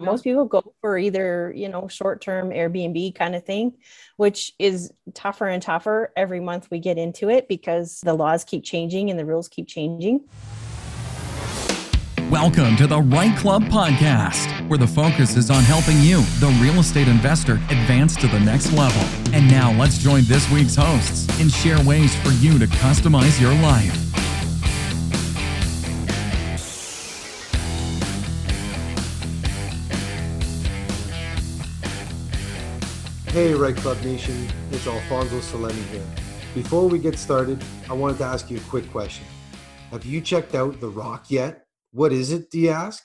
most people go for either you know short-term airbnb kind of thing which is tougher and tougher every month we get into it because the laws keep changing and the rules keep changing Welcome to the Right Club podcast, where the focus is on helping you, the real estate investor, advance to the next level. And now let's join this week's hosts and share ways for you to customize your life. Hey, Right Club Nation, it's Alfonso Salemi here. Before we get started, I wanted to ask you a quick question. Have you checked out The Rock yet? What is it, do you ask?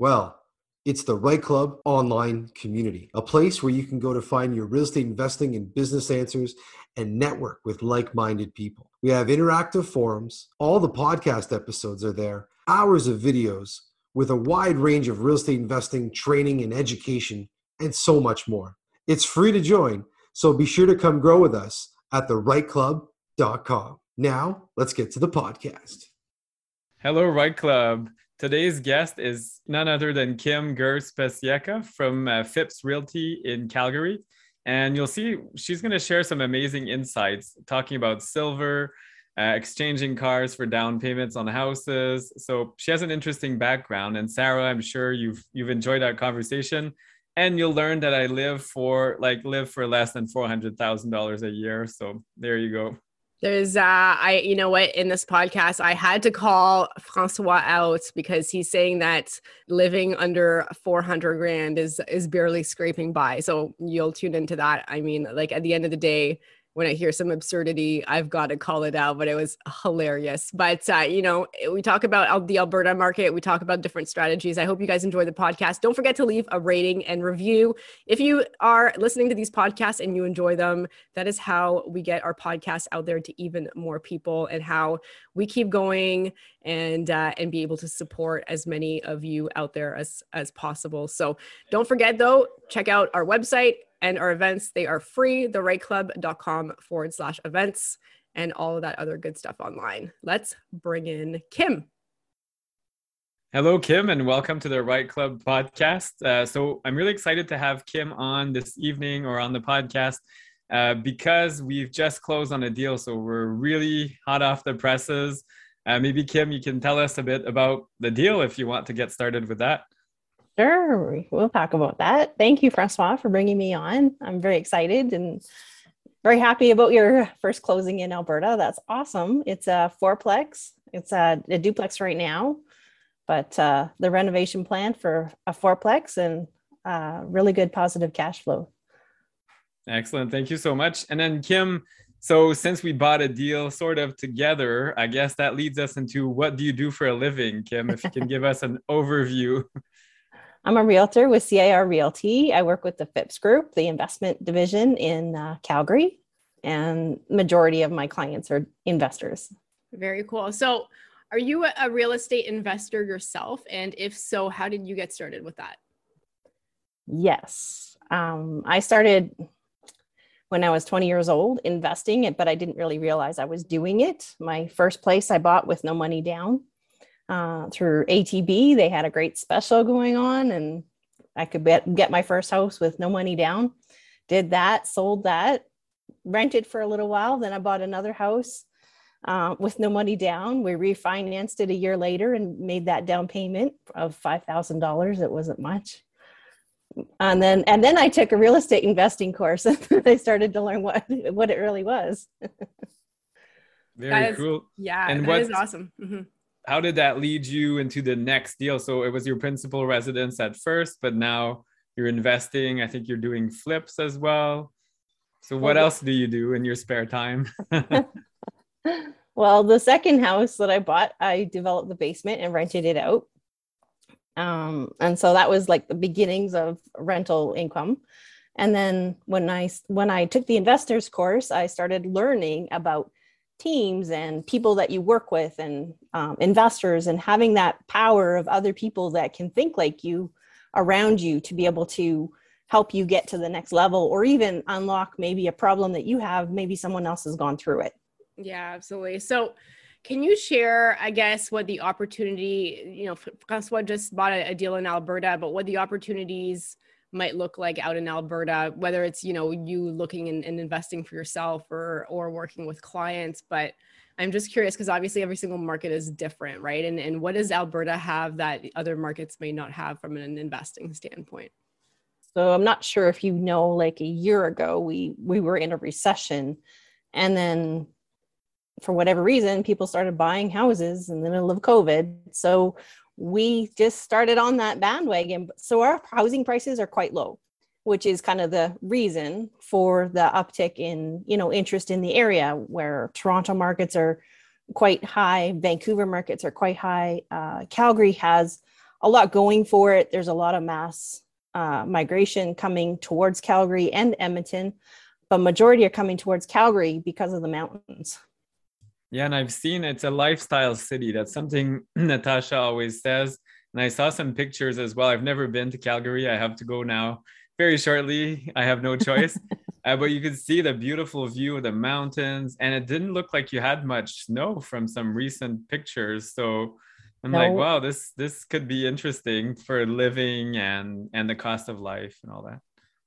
Well, it's the Right Club online community, a place where you can go to find your real estate investing and business answers and network with like minded people. We have interactive forums, all the podcast episodes are there, hours of videos with a wide range of real estate investing, training, and education, and so much more. It's free to join, so be sure to come grow with us at therightclub.com. Now, let's get to the podcast. Hello, Right Club. Today's guest is none other than Kim Goerz-Pasieka from uh, Phipps Realty in Calgary. And you'll see she's going to share some amazing insights talking about silver, uh, exchanging cars for down payments on houses. So she has an interesting background. And Sarah, I'm sure you've you've enjoyed our conversation. And you'll learn that I live for like live for less than four hundred thousand dollars a year. So there you go. There's uh I you know what in this podcast I had to call Francois out because he's saying that living under 400 grand is is barely scraping by. So you'll tune into that. I mean like at the end of the day when I hear some absurdity, I've got to call it out, but it was hilarious. But, uh, you know, we talk about the Alberta market, we talk about different strategies. I hope you guys enjoy the podcast. Don't forget to leave a rating and review. If you are listening to these podcasts and you enjoy them, that is how we get our podcast out there to even more people and how we keep going and uh, and be able to support as many of you out there as as possible. So don't forget though, check out our website and our events. They are free, therightclub.com forward slash events and all of that other good stuff online. Let's bring in Kim. Hello, Kim, and welcome to the Right Club podcast. Uh, so, I'm really excited to have Kim on this evening or on the podcast uh, because we've just closed on a deal. So, we're really hot off the presses. Uh, maybe, Kim, you can tell us a bit about the deal if you want to get started with that. Sure, we'll talk about that. Thank you, Francois, for bringing me on. I'm very excited and very happy about your first closing in Alberta. That's awesome. It's a fourplex. It's a, a duplex right now, but uh, the renovation plan for a fourplex and uh, really good positive cash flow. Excellent. Thank you so much. And then Kim, so since we bought a deal sort of together, I guess that leads us into what do you do for a living, Kim? If you can give us an overview. I'm a realtor with CIR Realty. I work with the Phipps Group, the investment division in uh, Calgary, and majority of my clients are investors. Very cool. So, are you a real estate investor yourself? And if so, how did you get started with that? Yes. Um, I started when I was 20 years old investing it, but I didn't really realize I was doing it. My first place I bought with no money down uh, through ATB. They had a great special going on, and I could bet, get my first house with no money down. Did that, sold that, rented for a little while. Then I bought another house uh, with no money down. We refinanced it a year later and made that down payment of five thousand dollars. It wasn't much. And then and then I took a real estate investing course and I started to learn what what it really was. Very is, cool. Yeah, and that is awesome. Mm-hmm how did that lead you into the next deal? So it was your principal residence at first, but now you're investing. I think you're doing flips as well. So what else do you do in your spare time? well, the second house that I bought, I developed the basement and rented it out. Um, and so that was like the beginnings of rental income. And then when I when I took the investors course, I started learning about teams and people that you work with and um, investors and having that power of other people that can think like you around you to be able to help you get to the next level or even unlock maybe a problem that you have maybe someone else has gone through it. Yeah absolutely. So Can you share, I guess, what the opportunity, you know, Francois just bought a, a deal in Alberta, but what the opportunities might look like out in Alberta, whether it's, you know, you looking and, and investing for yourself or or working with clients. But I'm just curious because obviously every single market is different, right? And and what does Alberta have that other markets may not have from an investing standpoint? So I'm not sure if you know, like a year ago, we we were in a recession, and then for whatever reason, people started buying houses in the middle of COVID. So we just started on that bandwagon. So our housing prices are quite low, which is kind of the reason for the uptick in, you know, interest in the area where Toronto markets are quite high, Vancouver markets are quite high. Uh, Calgary has a lot going for it. There's a lot of mass uh, migration coming towards Calgary and Edmonton, but majority are coming towards Calgary because of the mountains. Yeah, and I've seen it's a lifestyle city. That's something Natasha always says. And I saw some pictures as well. I've never been to Calgary. I have to go now very shortly. I have no choice. uh, but you could see the beautiful view of the mountains, and it didn't look like you had much snow from some recent pictures. So I'm no. like, wow, this this could be interesting for living and and the cost of life and all that.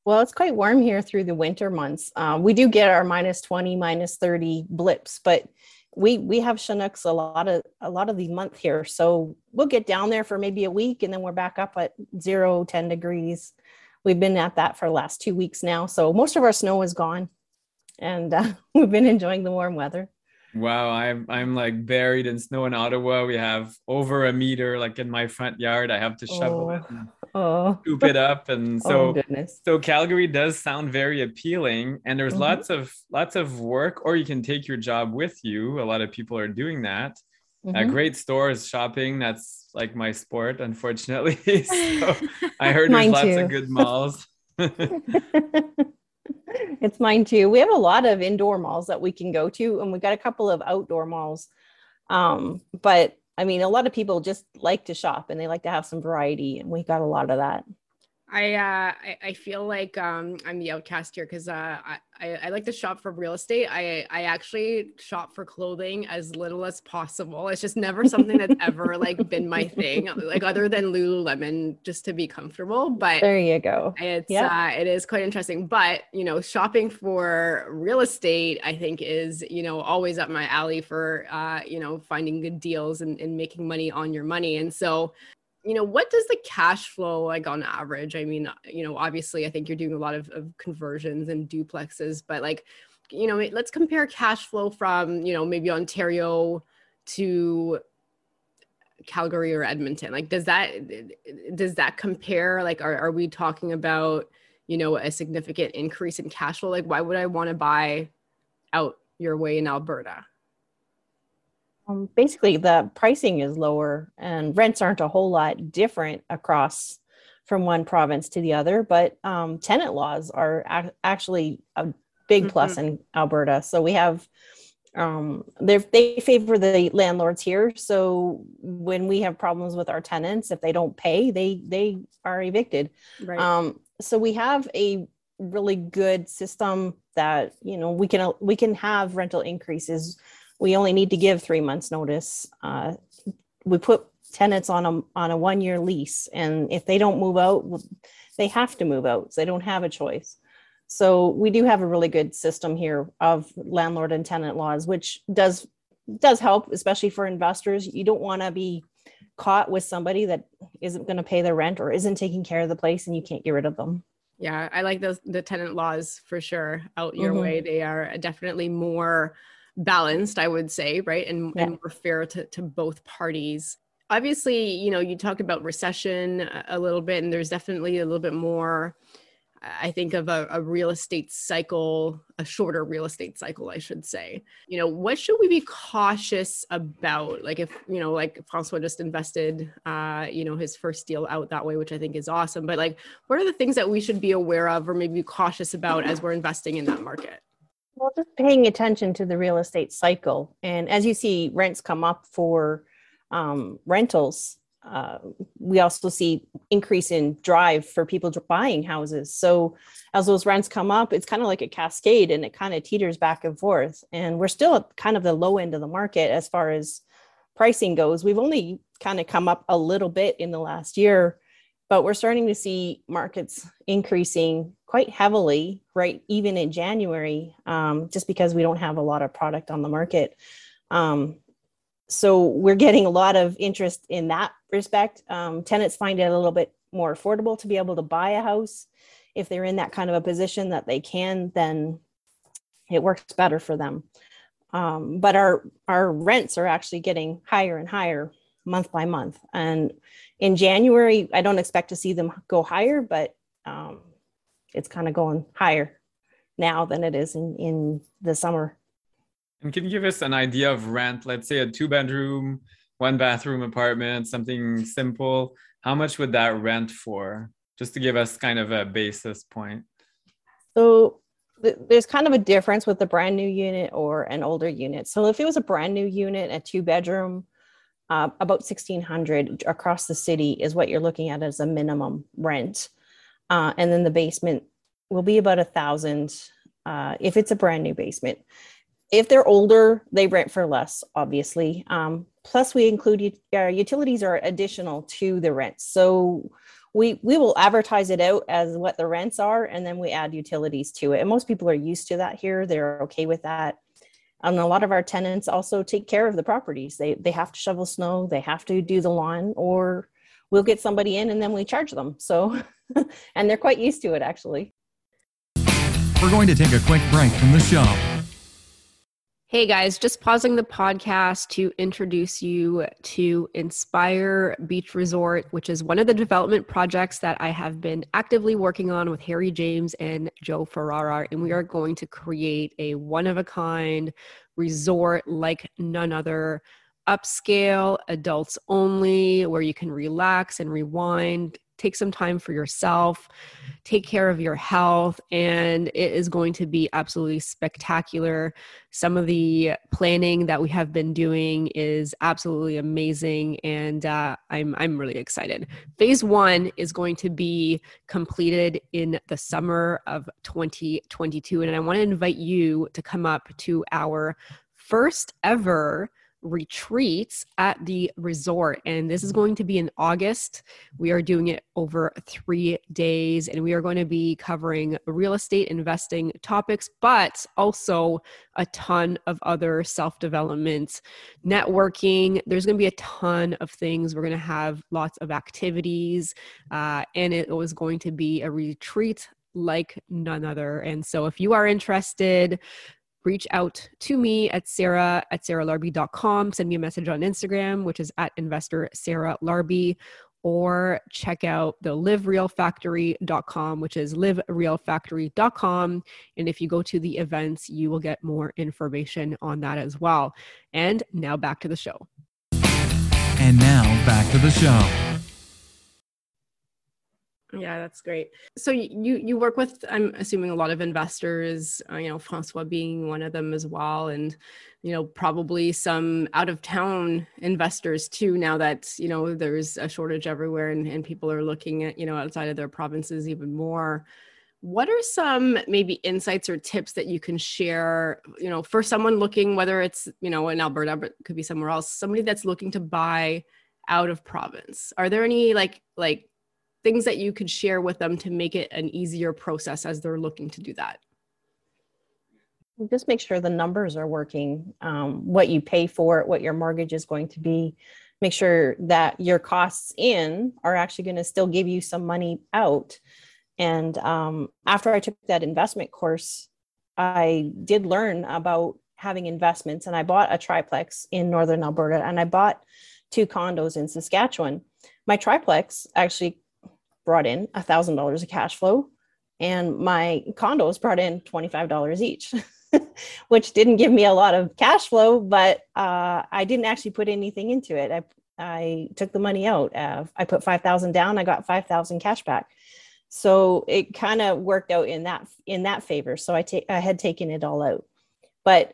Well, it's quite warm here through the winter months. Um, we do get our minus 20, minus 30 blips, but we we have Chinooks a lot of a lot of the month here. So we'll get down there for maybe a week and then we're back up at zero, 10 degrees. We've been at that for the last two weeks now. So most of our snow is gone and uh, we've been enjoying the warm weather. Wow, I'm I'm like buried in snow in Ottawa. We have over a meter like in my front yard. I have to shovel oh, it and oh. scoop it up. And so oh, so Calgary does sound very appealing. And there's mm-hmm. lots of lots of work, or you can take your job with you. A lot of people are doing that. Mm-hmm. Uh, great stores, shopping. That's like my sport, unfortunately. so I heard there's lots too. of good malls. It's mine too. We have a lot of indoor malls that we can go to, and we've got a couple of outdoor malls. Um, but I mean, a lot of people just like to shop and they like to have some variety, and we got a lot of that. I uh, I, I feel like um, I'm the outcast here because uh, I, I, I like to shop for real estate. I I actually shop for clothing as little as possible. It's just never something that's ever like been my thing, like other than Lululemon, just to be comfortable. But there you go. It's yeah, uh, it is quite interesting. But you know, shopping for real estate, I think is you know always up my alley for uh, you know finding good deals and, and making money on your money. And so you know what does the cash flow like on average? I mean you know obviously i think you're doing a lot of, of conversions and duplexes but like you know let's compare cash flow from you know maybe ontario to calgary or edmonton. Like does that does that compare? Like are, are we talking about you know a significant increase in cash flow? Like why would i want to buy out your way in alberta um, basically, the pricing is lower and rents aren't a whole lot different across from one province to the other, but um, tenant laws are ac- actually a big mm-hmm. plus in Alberta. So we have um, they favor the landlords here. So when we have problems with our tenants, if they don't pay, they they are evicted. Right. Um, so we have a really good system that you know we can we can have rental increases we only need to give three months notice. Uh, we put tenants on a on a one year lease, and if they don't move out, they have to move out. So they don't have a choice. So we do have a really good system here of landlord and tenant laws, which does does help, especially for investors. You don't want to be caught with somebody that isn't going to pay their rent or isn't taking care of the place, and you can't get rid of them. Yeah, I like those the tenant laws for sure out your mm-hmm. way. They are definitely more balanced, I would say, right? And, yeah. and more fair to, to both parties. Obviously, you know, you talk about recession a little bit, and there's definitely a little bit more. I think of a, a, real estate cycle, a shorter real estate cycle, I should say. You know, what should we be cautious about? Like if, you know, like Francois just invested, uh, you know, his first deal out that way, which I think is awesome. But like, what are the things that we should be aware of or maybe cautious about as we're investing in that market? Well, just paying attention to the real estate cycle. And as you see rents come up for um, rentals, uh, we also see increase in drive for people buying houses. So as those rents come up, it's kind of like a cascade and it kind of teeters back and forth. And we're still at kind of the low end of the market as far as pricing goes. We've only kind of come up a little bit in the last year, but we're starting to see markets increasing quite heavily, right? Even in January, um, just because we don't have a lot of product on the market. Um, so we're getting a lot of interest in that respect. Um, tenants find it a little bit more affordable to be able to buy a house. If they're in that kind of a position that they can, then it works better for them. Um, but our our rents are actually getting higher and higher month by month. And in January, I don't expect to see them go higher, but um, it's kind of going higher now than it is in in the summer. And can you give us an idea of rent? Let's say a two bedroom, one bathroom apartment, something simple. How much would that rent for? Just to give us kind of a basis point. So th- there's kind of a difference with a brand new unit or an older unit. So if it was a brand new unit, a two bedroom, uh, about 1600 across the city is what you're looking at as a minimum rent. Uh, and then the basement will be about a thousand uh, if it's a brand new basement if they're older, they rent for less, obviously. Um, plus, we include uh, utilities are additional to the rent. So we we will advertise it out as what the rents are, and then we add utilities to it. And most people are used to that here; they're okay with that. And a lot of our tenants also take care of the properties. They they have to shovel snow, they have to do the lawn, or we'll get somebody in and then we charge them. So, and they're quite used to it actually. We're going to take a quick break from the show. Hey guys, just pausing the podcast to introduce you to Inspire Beach Resort, which is one of the development projects that I have been actively working on with Harry James and Joe Ferrara. And we are going to create a one of a kind resort like none other, upscale, adults only, where you can relax and rewind, take some time for yourself, take care of your health, and it is going to be absolutely spectacular. Some of the planning that we have been doing is absolutely amazing, and uh, I'm I'm really excited. Phase one is going to be completed in the summer of 2022, and I want to invite you to come up to our first ever retreats at the resort. And this is going to be in August. We are doing it over three days, and we are going to be covering real estate investing topics, but also a ton of other self development, networking. There's going to be a ton of things. We're going to have lots of activities, uh, and it was going to be a retreat like none other. And so, if you are interested, reach out to me at sarah at sarahlarbi.com. Send me a message on Instagram, which is at investor Sarah Larbi, or check out the liverealfactory.com, which is liverealfactory.com. And if you go to the events, you will get more information on that as well. And now back to the show. And now back to the show. Yeah, that's great. So you you work with I'm assuming a lot of investors, uh, you know, Francois being one of them as well and you know, probably some out of town investors too now that, you know, there's a shortage everywhere and, and people are looking at, you know, outside of their provinces even more. What are some maybe insights or tips that you can share, you know, for someone looking whether it's, you know, in Alberta but could be somewhere else, somebody that's looking to buy out of province. Are there any like like things that you could share with them to make it an easier process as they're looking to do that? Just make sure the numbers are working, um, what you pay for it, what your mortgage is going to be. Make sure that your costs in are actually going to still give you some money out. And um, after I took that investment course, I did learn about having investments and I bought a triplex in Northern Alberta and I bought two condos in Saskatchewan. My triplex actually brought in a thousand dollars of cash flow and my condos brought in $25 each which didn't give me a lot of cash flow but uh, i didn't actually put anything into it. I, I took the money out. Uh, i put 5000 down i got 5000 cash back. So it kind of worked out in that in that favor. So i take i had taken it all out. But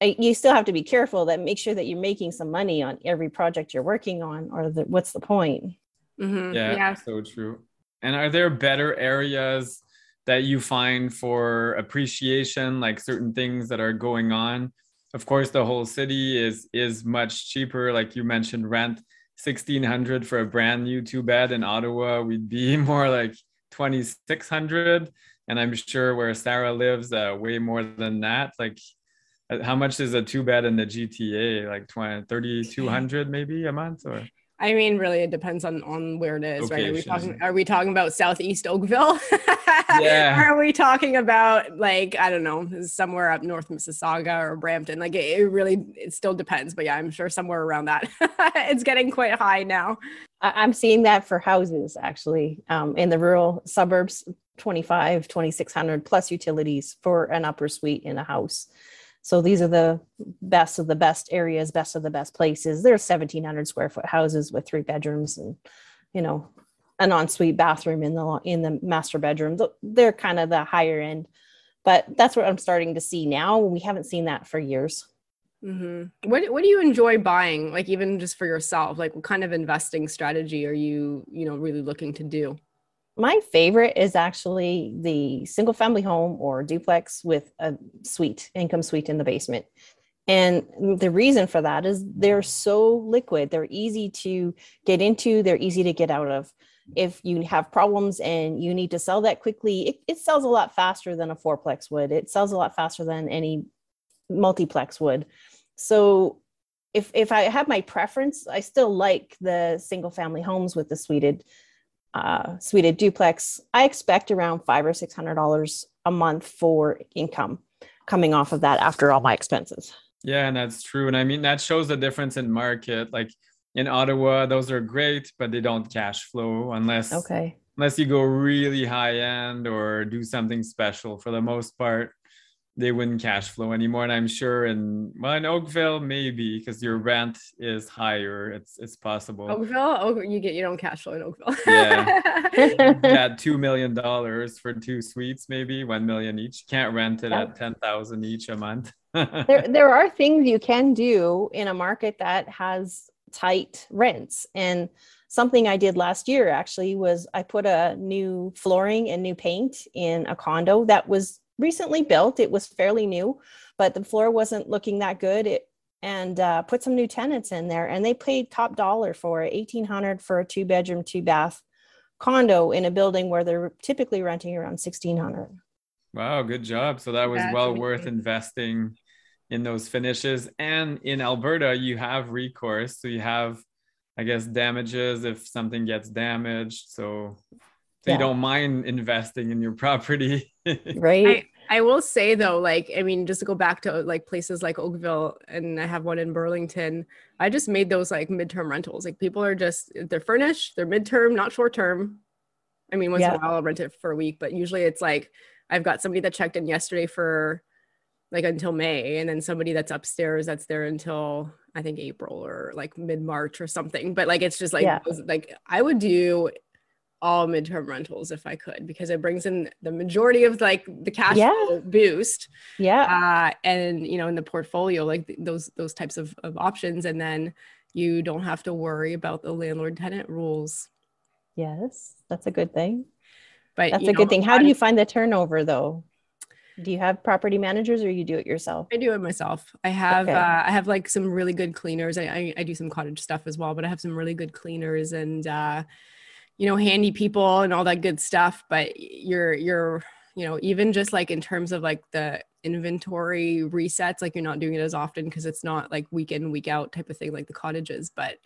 you still have to be careful that make sure that you're making some money on every project you're working on or the, what's the point Mhm. Yeah, yeah so true. And are there better areas that you find for appreciation, like certain things that are going on? Of course, the whole city is is much cheaper. Like you mentioned, rent sixteen hundred for a brand new two bed in Ottawa. We'd be more like twenty six hundred, and I'm sure where Sarah lives, uh, way more than that. Like, uh, how much is a two bed in the GTA? Like 20, 3,200 maybe a month, or I mean, really, it depends on on where it is, right? Are we talking? Are we talking about Southeast Oakville? Yeah. Are we talking about like I don't know, somewhere up north Mississauga or Brampton? Like it, it really, it still depends. But yeah, I'm sure somewhere around that. it's getting quite high now. I- i'm seeing that for houses actually um, in the rural suburbs 25 2600 plus utilities for an upper suite in a house so these are the best of the best areas best of the best places. There's 1700 square foot houses with three bedrooms and you know an ensuite bathroom in the in the master bedroom. They're kind of the higher end but that's what i'm starting to see now. We haven't seen that for years. Hmm What What do you enjoy buying? Like even just for yourself, like what kind of investing strategy are you, you know, really looking to do? My favorite is actually the single family home or duplex with a suite income suite in the basement. And the reason for that is they're so liquid. They're easy to get into. They're easy to get out of. If you have problems and you need to sell that quickly it, it sells a lot faster than a fourplex would. It sells a lot faster than any multiplex would. So if if i have my preference i still like the single family homes with the suited uh, suited duplex, I expect around five or six hundred dollars a month for income coming off of that after all my expenses. Yeah, and that's true. And I mean, that shows the difference in market. Like in Ottawa, those are great, but they don't cash flow unless Okay. unless you go really high end or do something special. For the most part, they wouldn't cash flow anymore. And I'm sure in well in Oakville, maybe because your rent is higher. It's it's possible. Oakville, oh, you get you don't cash flow in Oakville. Yeah. Yeah, two million dollars for two suites, maybe one million each. Can't rent it at ten thousand each a month. there, there are things you can do in a market that has tight rents. And something I did last year actually was I put a new flooring and new paint in a condo that was recently built. It was fairly new, but the floor wasn't looking that good. It and uh, put some new tenants in there, and they paid top dollar for it, eighteen hundred for a two bedroom, two bath condo in a building where they're typically renting around sixteen hundred. Wow, good job. So that was That's well amazing. worth investing in those finishes. And in Alberta, you have recourse. So you have, I guess, damages if something gets damaged. So, so Yeah. you don't mind investing in your property. Right? I will say though, like, I mean, just to go back to like places like Oakville and I have one in Burlington, I just made those like midterm rentals. Like people are just, they're furnished, they're midterm, not short term. I mean, once in a while I'll rent it for a week, but usually it's like, I've got somebody that checked in yesterday for like until May and then somebody that's upstairs that's there until I think April or like mid March or something. But like, it's just like, Yeah. like I would do all midterm rentals if I could because it brings in the majority of like the cash Yeah. flow boost yeah. uh, and you know in the portfolio like th- those those types of, of options and then you don't have to worry about the landlord tenant rules Yes, that's a good thing. but That's a good thing. How do you find the turnover though? Do you have property managers or you do it yourself? I do it myself. I have Okay. uh, I have like some really good cleaners. I, I I do some cottage stuff as well, but I have some really good cleaners and uh, you know handy people and all that good stuff. But you're you're you know even just like in terms of like the inventory resets, like you're not doing it as often because it's not like week in week out type of thing like the cottages. But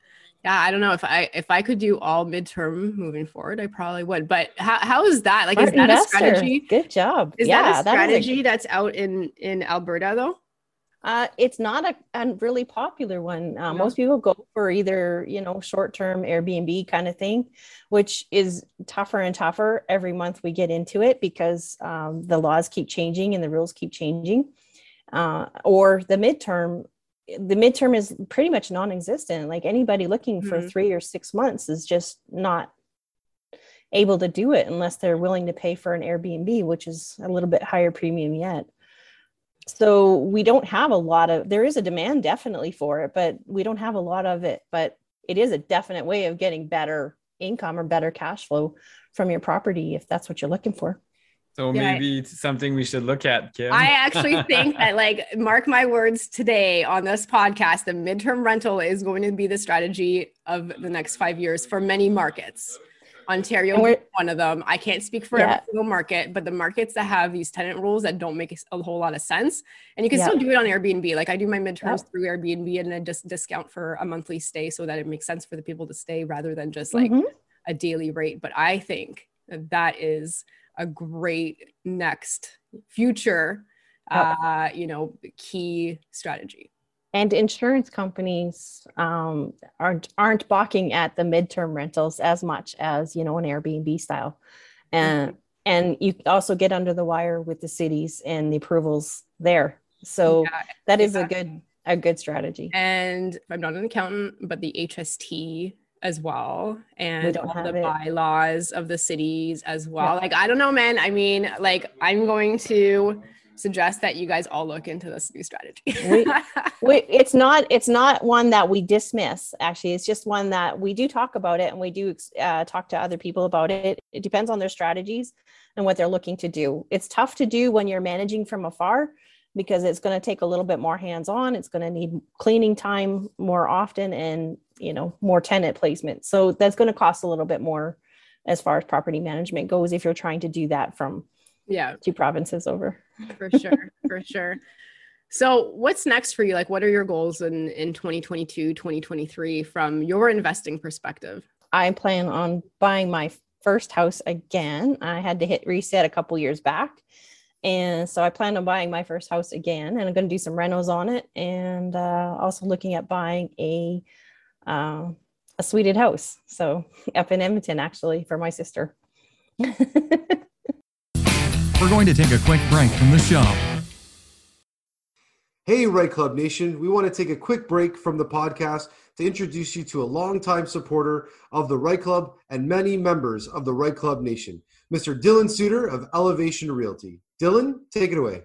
yeah, I don't know if I if I could do all midterm moving forward, I probably would. But how how is that? Like, is Smart that a strategy? Good job. Is yeah, that a that is a- strategy that's out in in Alberta though? Uh, it's not a, a really popular one. Uh, No. Most people go for either you know short term Airbnb kind of thing, which is tougher and tougher every month we get into it because um, the laws keep changing and the rules keep changing. Uh, or the midterm, the midterm is pretty much non-existent. Like anybody looking for Mhm. three or six months is just not able to do it unless they're willing to pay for an Airbnb, which is a little bit higher premium yet. So we don't have a lot of there is a demand definitely for it but we don't have a lot of it but it is a definite way of getting better income or better cash flow from your property if that's what you're looking for So Yeah, I- maybe it's something we should look at, Kim. I actually think that, like, mark my words today on this podcast, the midterm rental is going to be the strategy of the next five years for many markets. Ontario And one of them. I can't speak for Yeah. every single market, but the markets that have these tenant rules that don't make a whole lot of sense, and you can Yeah. still do it on Airbnb. Like I do my midterms Yeah. through Airbnb and then just discount for a monthly stay so that it makes sense for the people to stay rather than just like Mhm. a daily rate. But I think that that is a great next future, uh, you know, key strategy. And insurance companies um, aren't aren't balking at the midterm rentals as much as you know an Airbnb style, and and you also get under the wire with the cities and the approvals there. So Yeah, that is a good a good strategy. and I'm not an accountant, but the HST as well, and all the it. bylaws of the cities as well. Like I don't know, man. I mean, like I'm going to suggest that you guys all look into this new strategy. We- we, it's not it's not one that we dismiss actually. It's just one that we do talk about it and we do uh, talk to other people about it. It depends on their strategies and what they're looking to do. It's tough to do when you're managing from afar because it's going to take a little bit more hands on it's going to need cleaning time more often and you know more tenant placement. So that's going to cost a little bit more as far as property management goes if you're trying to do that from yeah, two provinces over for sure, for sure. So, what's next for you? Like, what are your goals in in 2022, 2023 from your investing perspective? I plan on buying my first house again. I had to hit reset a couple years back. And so I plan on buying my first house again and I'm going to do some renos on it and uh, also looking at buying a um, a suited house. So up in Edmonton actually for my sister. We're going to take a quick break from the show. Hey, Right Club Nation. We want to take a quick break from the podcast to introduce you to a longtime supporter of the Right Club and many members of the Right Club Nation, Mr. Dylan Suter of Elevation Realty. Dylan, take it away.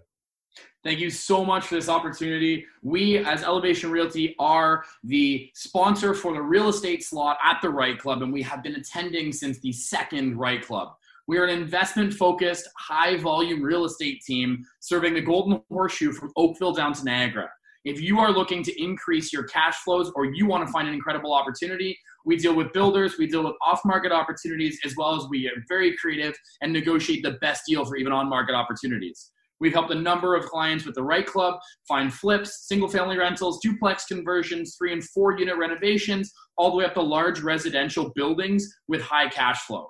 Thank you so much for this opportunity. We, as Elevation Realty, are the sponsor for the real estate slot at the Right Club, and we have been attending since the second Right Club. We are an investment focused, high volume real estate team serving the Golden Horseshoe from Oakville down to Niagara. If you are looking to increase your cash flows or you want to find an incredible opportunity, we deal with builders, we deal with off market opportunities, as well as we are very creative and negotiate the best deal for even on market opportunities. We've helped a number of clients with the right club find flips, single family rentals, duplex conversions, three and four unit renovations, all the way up to large residential buildings with high cash flow.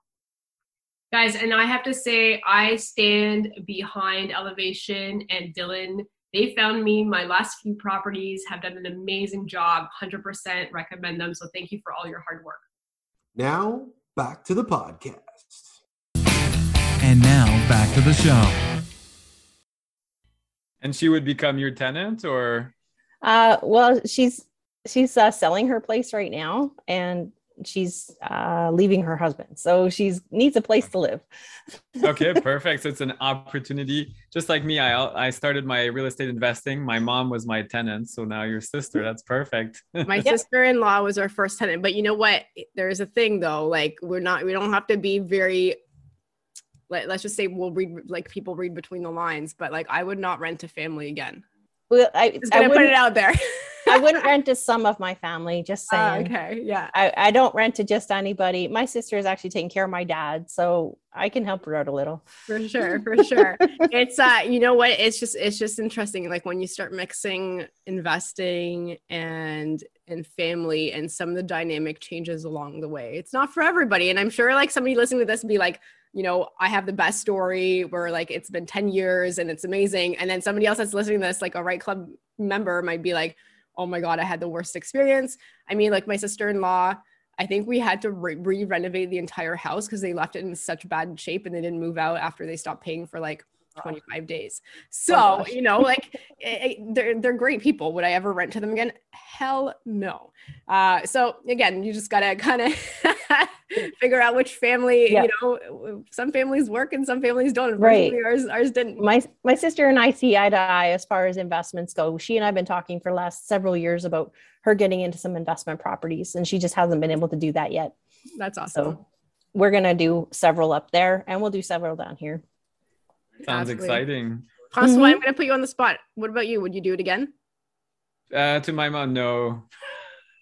Guys, and I have to say, I stand behind Elevation and Dylan. They found me my last few properties, have done an amazing job. 100% recommend them. So thank you for all your hard work. Now, back to the podcast. And now back to the show. and she would become your tenant or Uh, well, she's she's uh, selling her place right now, and she's uh, leaving her husband, so she's needs a place to live. okay perfect so it's an opportunity just like me i i started my real estate investing my mom was my tenant so now your sister that's perfect My sister-in-law was our first tenant, but you know what? There's a thing though. Like we're not. We don't have to be very. Let, let's just say we'll read like people read between the lines, but like I would not rent to family again. Well, I, Just I gonna put it out there. I wouldn't rent to some of my family. Just Ah, saying. okay, yeah. I, I don't rent to just anybody. My sister is actually taking care of my dad, so I can help her out a little. for sure for sure it's uh you know what it's just it's just interesting like when you start mixing investing and and family and some of the dynamic changes along the way it's not for everybody and i'm sure like somebody listening to this would be like you know, I have the best story where like it's been 10 years and it's amazing. And then somebody else that's listening to this, like a right club member might be like, oh my God, I had the worst experience. I mean, like my sister in law, I think we had to re renovate the entire house because they left it in such bad shape and they didn't move out after they stopped paying for like 25 days. So, oh you know, like it, it, they're, they're great people. Would I ever rent to them again? Hell no. Uh, so again, you just gotta kind of figure out which family, yeah. you know, some families work and some families don't. Right. Ours, ours didn't. My, my sister and I see eye to eye as far as investments go. She and I've been talking for last several years about her getting into some investment properties and she just hasn't been able to do that yet. That's awesome. So we're going to do several up there and we'll do several down here. Sounds Absolutely. exciting. Francois, mm-hmm. I'm going to put you on the spot. What about you? Would you do it again? Uh, to my mom, no.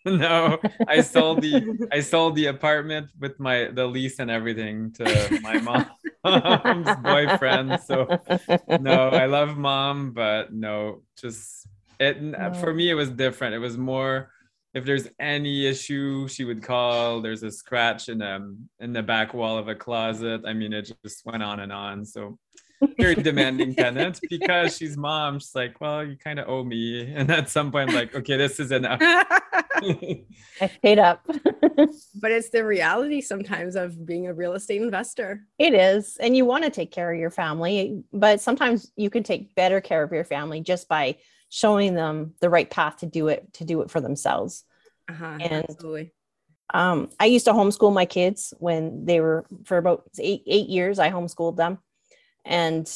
no, I sold the I sold the apartment with my the lease and everything to my mom's boyfriend. So no, I love mom, but no, just it no. for me it was different. It was more if there's any issue, she would call. There's a scratch in um in the back wall of a closet. I mean, it just went on and on. So very demanding tenant because she's mom. She's like, well, you kind of owe me. And at some point, I'm like, okay, this is enough. I paid up. but it's the reality sometimes of being a real estate investor. It is. And you want to take care of your family, but sometimes you can take better care of your family just by showing them the right path to do it, to do it for themselves. Uh-huh, and absolutely. Um, I used to homeschool my kids when they were for about eight, eight years. I homeschooled them and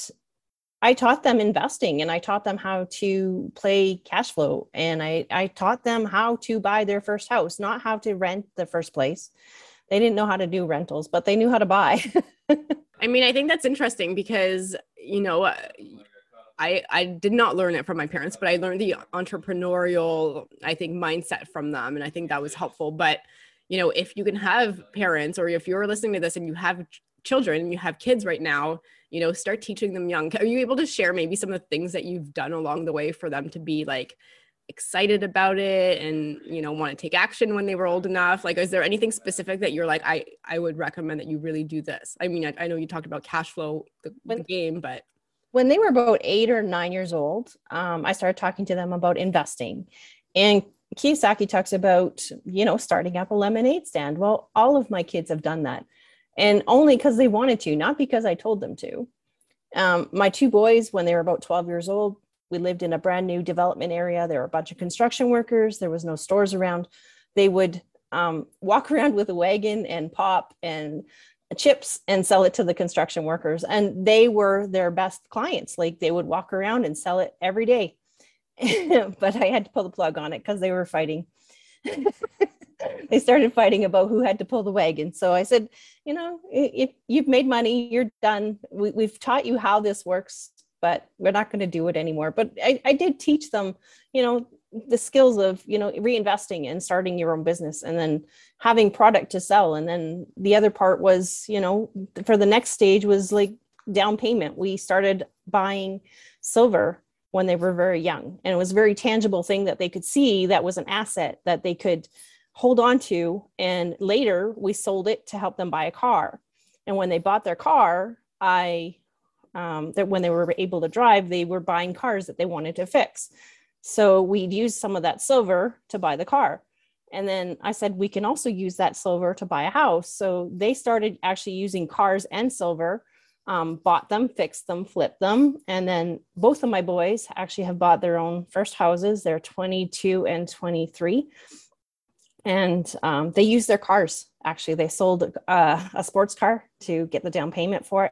I taught them investing and I taught them how to play cash flow and I, I taught them how to buy their first house, not how to rent the first place. They didn't know how to do rentals, but they knew how to buy. I mean, I think that's interesting because, you know, I, I did not learn it from my parents, but I learned the entrepreneurial, I think, mindset from them. And I think that was helpful. But, you know, if you can have parents or if you're listening to this and you have children and you have kids right now, you know start teaching them young. Are you able to share maybe some of the things that you've done along the way for them to be like excited about it and you know want to take action when they were old enough? Like is there anything specific that you're like i i would recommend that you really do this? I mean i, I know you talked about cash flow the, when, the game but when they were about eight or nine years old um, i started talking to them about investing. And kiyosaki talks about you know starting up a lemonade stand. Well all of my kids have done that and only because they wanted to, not because I told them to. Um, my two boys, when they were about 12 years old, we lived in a brand new development area. There were a bunch of construction workers. There was no stores around. They would um, walk around with a wagon and pop and chips and sell it to the construction workers. And they were their best clients. Like they would walk around and sell it every day. but I had to pull the plug on it because they were fighting. they started fighting about who had to pull the wagon. So I said, you know, if you've made money, you're done. We, have taught you how this works, but we're not going to do it anymore. But I, I did teach them, you know, the skills of, you know, reinvesting and starting your own business and then having product to sell. And then the other part was, you know, for the next stage was like down payment. We started buying silver when they were very young and it was a very tangible thing that they could see that was an asset that they could hold on to. And later we sold it to help them buy a car. And when they bought their car, I, um, that when they were able to drive, they were buying cars that they wanted to fix. So we'd use some of that silver to buy the car. And then I said, we can also use that silver to buy a house. So they started actually using cars and silver, um, bought them, fixed them, flipped them. And then both of my boys actually have bought their own first houses. They're 22 and 23 and um, they used their cars. Actually, they sold uh, a sports car to get the down payment for it,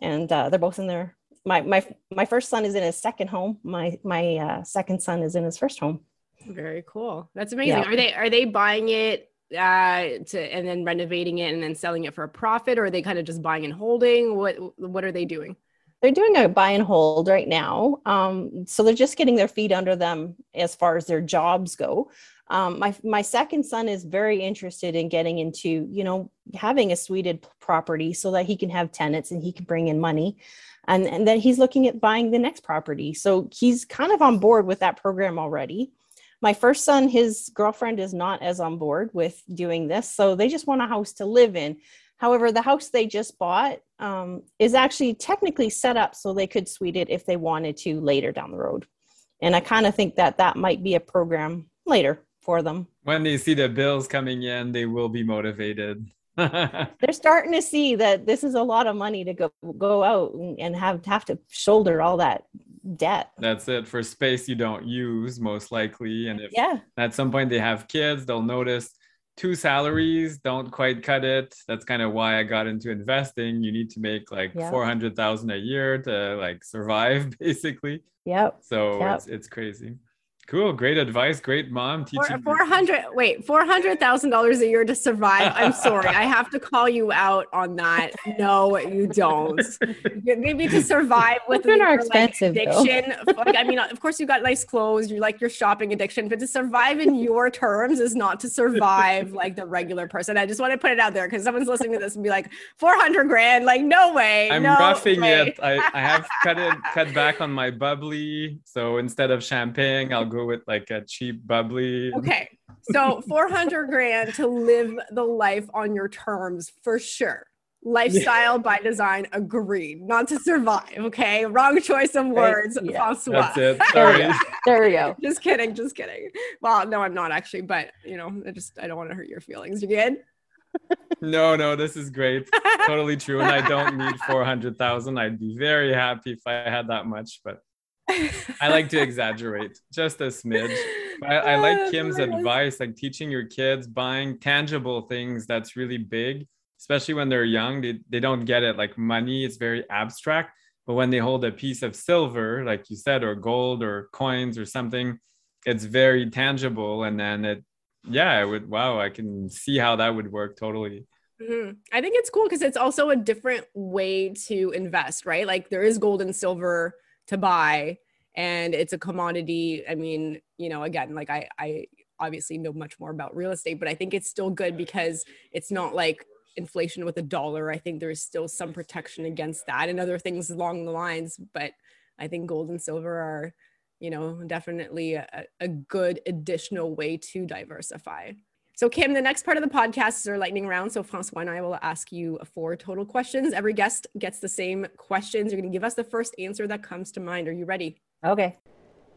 and uh, they're both in their. My my my first son is in his second home. My my uh, second son is in his first home. Very cool. That's amazing. Yeah. Are they are they buying it uh, to and then renovating it and then selling it for a profit, or are they kind of just buying and holding? What what are they doing? They're doing a buy and hold right now. Um, so they're just getting their feet under them as far as their jobs go um, my my second son is very interested in getting into you know having a suited property so that he can have tenants and he can bring in money. And and then he's looking at buying the next property. So he's kind of on board with that program already. My first son his girlfriend is not as on board with doing this so they just want a house to live in. However, the house they just bought um, is actually technically set up so they could suite it if they wanted to later down the road. And I kind of think that that might be a program later for them. When they see the bills coming in, they will be motivated. They're starting to see that this is a lot of money to go go out and have have to shoulder all that debt. That's it for space you don't use most likely. And if Yeah. at some point they have kids, they'll notice two salaries don't quite cut it. That's kind of why I got into investing. You need to make like Yeah. 400,000 a year to like survive basically. Yep. So Yep. it's it's crazy. Cool, great advice, great mom Four, teaching. four hundred. Wait, four hundred thousand dollars a year to survive. I'm sorry, I have to call you out on that. No, you don't. Maybe to survive with Children are your, like, expensive, though. addiction. Like, I mean, of course, you got nice clothes. You like your shopping addiction, but to survive in your terms is not to survive like the regular person. I just want to put it out there because someone's listening to this and be like, four hundred grand. Like, no way. I'm no roughing way. it. I, I have cut it cut back on my bubbly. So instead of champagne, I'll go with like a cheap bubbly. Okay. So 400 grand to live the life on your terms for sure. Lifestyle by design, agreed. Not to survive. Okay. Wrong choice of words, yeah. Francois. That's it. Sorry. There we go. just kidding. Just kidding. Well, no, I'm not actually, but you know, I just, I don't want to hurt your feelings. You good? No, no, this is great. Totally true. And I don't need 400,000. I'd be very happy if I had that much, but I like to exaggerate just a smidge. I, I like Kim's advice, like teaching your kids buying tangible things that's really big, especially when they're young. They, they don't get it. Like money is very abstract, but when they hold a piece of silver, like you said, or gold or coins or something, it's very tangible. And then it, yeah, it would, wow, I can see how that would work totally. Mhm. I think it's cool because it's also a different way to invest, right? Like there is gold and silver to buy, and it's a commodity. I mean, you know, again, like I, I obviously know much more about real estate, but I think it's still good because it's not like inflation with a dollar. I think there's still some protection against that and other things along the lines. But I think gold and silver are, you know, definitely a, a good additional way to diversify. So, Kim, the next part of the podcast is our lightning round. So, Francois and I will ask you four total questions. Every guest gets the same questions. You're going to give us the first answer that comes to mind. Are you ready? Okay.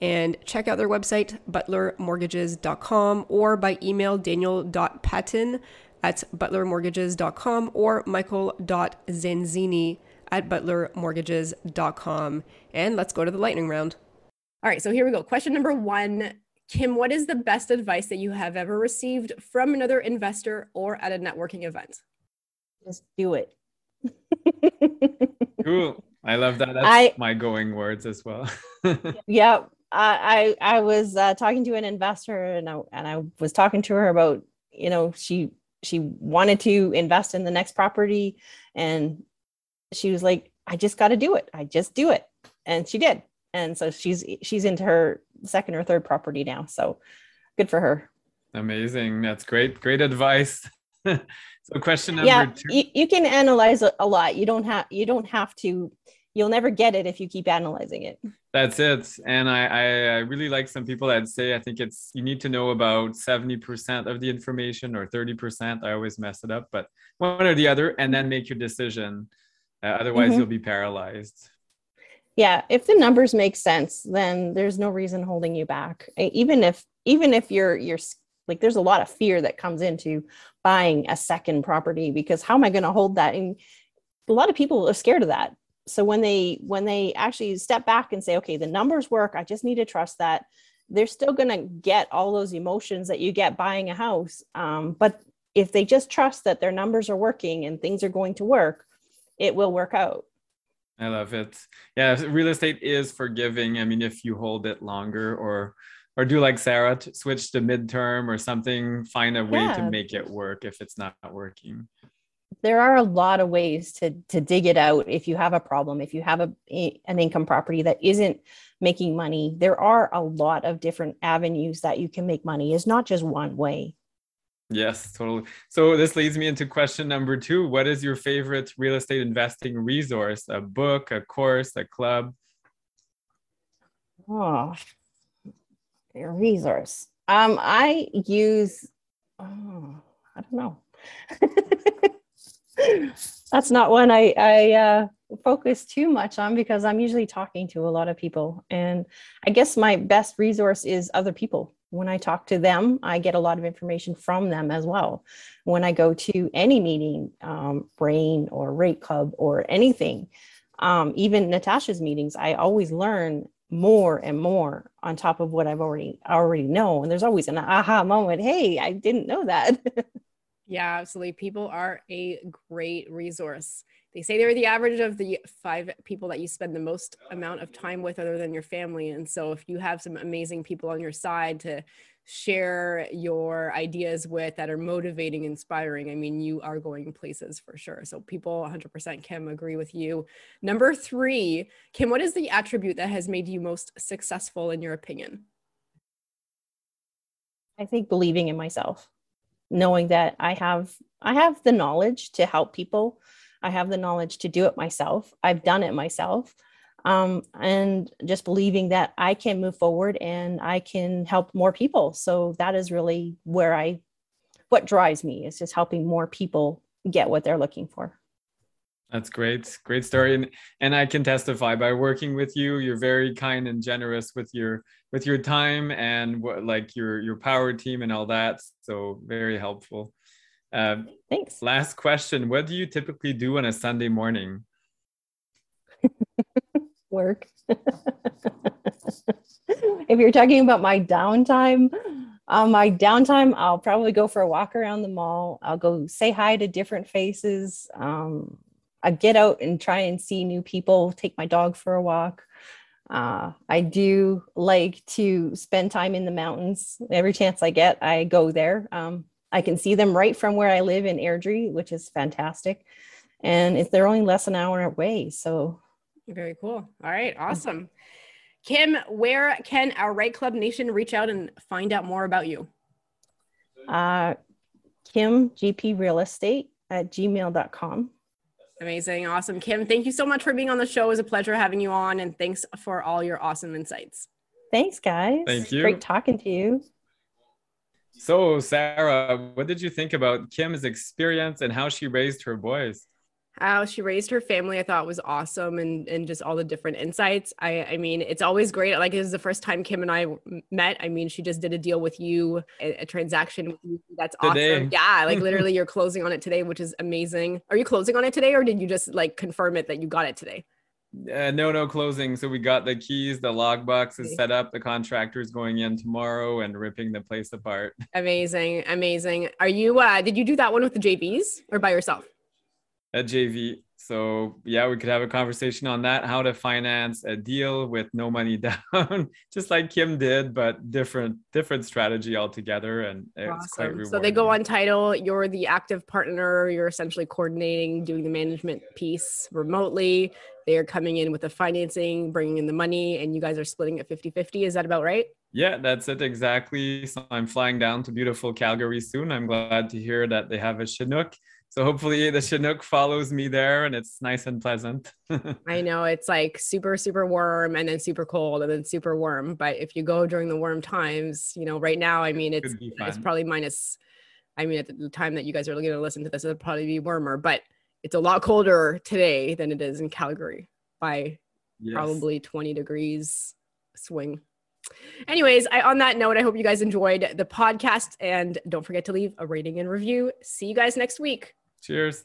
and check out their website, butlermortgages.com, or by email, daniel.patton at butlermortgages.com or michael.zanzini at butlermortgages.com. And let's go to the lightning round. All right, so here we go. Question number one Kim, what is the best advice that you have ever received from another investor or at a networking event? Just do it. Cool. I love that. That's I- my going words as well. yeah I, I I was uh, talking to an investor and I and I was talking to her about you know she she wanted to invest in the next property and she was like I just got to do it I just do it and she did and so she's she's into her second or third property now so good for her Amazing. That's great. Great advice. so question number yeah two. you, you can analyze a lot you don't have you don't have to you'll never get it if you keep analyzing it That's it. And I, I, I really like some people that say I think it's you need to know about 70% of the information or 30%. I always mess it up, but one or the other, and then make your decision. Uh, otherwise, Mhm. you'll be paralyzed. yeah if the numbers make sense then there's no reason holding you back even if even if you're you're like there's a lot of fear that comes into buying a second property because how am i going to hold that and a lot of people are scared of that so when they when they actually step back and say okay the numbers work i just need to trust that they're still going to get all those emotions that you get buying a house um, but if they just trust that their numbers are working and things are going to work it will work out I love it. Yeah, real estate is forgiving. I mean, if you hold it longer or or do like Sarah, switch to midterm or something, find a way to make it work if it's not working. There are a lot of ways to to dig it out if you have a problem if you have a, an income property that isn't making money. There are a lot of different avenues that you can make money. It's not just one way. Yes totally. So this leads me into question number two. What is your favorite real estate investing resource? A book a course a club? Oh a resource. Um i use oh, i don't know that's not one I, I uh, focus too much on because I'm usually talking to a lot of people. And I guess my best resource is other people. When I talk to them, I get a lot of information from them as well. When I go to any meeting, um, Brain or REI Club or anything, um, even Natasha's meetings, I always learn more and more on top of what I've already already know. And there's always an aha moment. Hey, I didn't know that. Yeah, absolutely. People are a great resource. They say they're the average of the five people that you spend the most amount of time with, other than your family. And so, if you have some amazing people on your side to share your ideas with that are motivating, inspiring, I mean, you are going places for sure. So, people 100% Kim agree with you. Number three, Kim, what is the attribute that has made you most successful in your opinion? I think believing in myself knowing that I have I have the knowledge to help people. I have the knowledge to do it myself. I've done it myself. Um, and just believing that I can move forward and I can help more people. So that is really where I what drives me is just helping more people get what they're looking for. That's great. Great story. And and I can testify by working with you, you're very kind and generous with your with your time and what like your your power team and all that. So very helpful. Uh, Thanks. Last question. What do you typically do on a Sunday morning? Work. if you're talking about my downtime, on my downtime, I'll probably go for a walk around the mall. I'll go say hi to different faces. Um, I get out and try and see new people, take my dog for a walk. Uh, I do like to spend time in the mountains. Every chance I get, I go there. Um, I can see them right from where I live in Airdrie, which is fantastic. And if they're only less an hour away. So very cool. All right. Awesome. Kim, where can our REI Club Nation reach out and find out more about you? Uh, Kim GP Real Estate at gmail.com. Amazing. Awesome. Kim, thank you so much for being on the show. It was a pleasure having you on, and thanks for all your awesome insights. Thanks, guys. Thank you. Great talking to you. So, Sarah, what did you think about Kim's experience and how she raised her boys? How she raised her family i thought was awesome and and just all the different insights i i mean it's always great like it was the first time kim and i met i mean she just did a deal with you a, a transaction with you that's today. awesome yeah like literally you're closing on it today which is amazing are you closing on it today or did you just like confirm it that you got it today uh, no, no closing. So we got the keys, the logbox is set up, the contractor's going in tomorrow and ripping the place apart. Amazing, amazing. Are you uh did you do that one with the JVs or by yourself? At JV. So yeah, we could have a conversation on that, how to finance a deal with no money down, just like Kim did, but different different strategy altogether. And it's awesome. quite rewarding. So they go on title. You're the active partner. You're essentially coordinating, doing the management piece remotely. They are coming in with the financing, bringing in the money, and you guys are splitting it 50 50. Is that about right? Yeah, that's it exactly. So I'm flying down to beautiful Calgary soon. I'm glad to hear that they have a Chinook so hopefully the Chinook follows me there and it's nice and pleasant. I know it's like super, super warm and then super cold and then super warm. But if you go during the warm times, you know, right now, I mean, it's, it's probably minus, I mean, at the time that you guys are going to listen to this, it'll probably be warmer, but it's a lot colder today than it is in Calgary by yes. probably 20 degrees swing. Anyways, I, on that note, I hope you guys enjoyed the podcast and don't forget to leave a rating and review. See you guys next week. Cheers.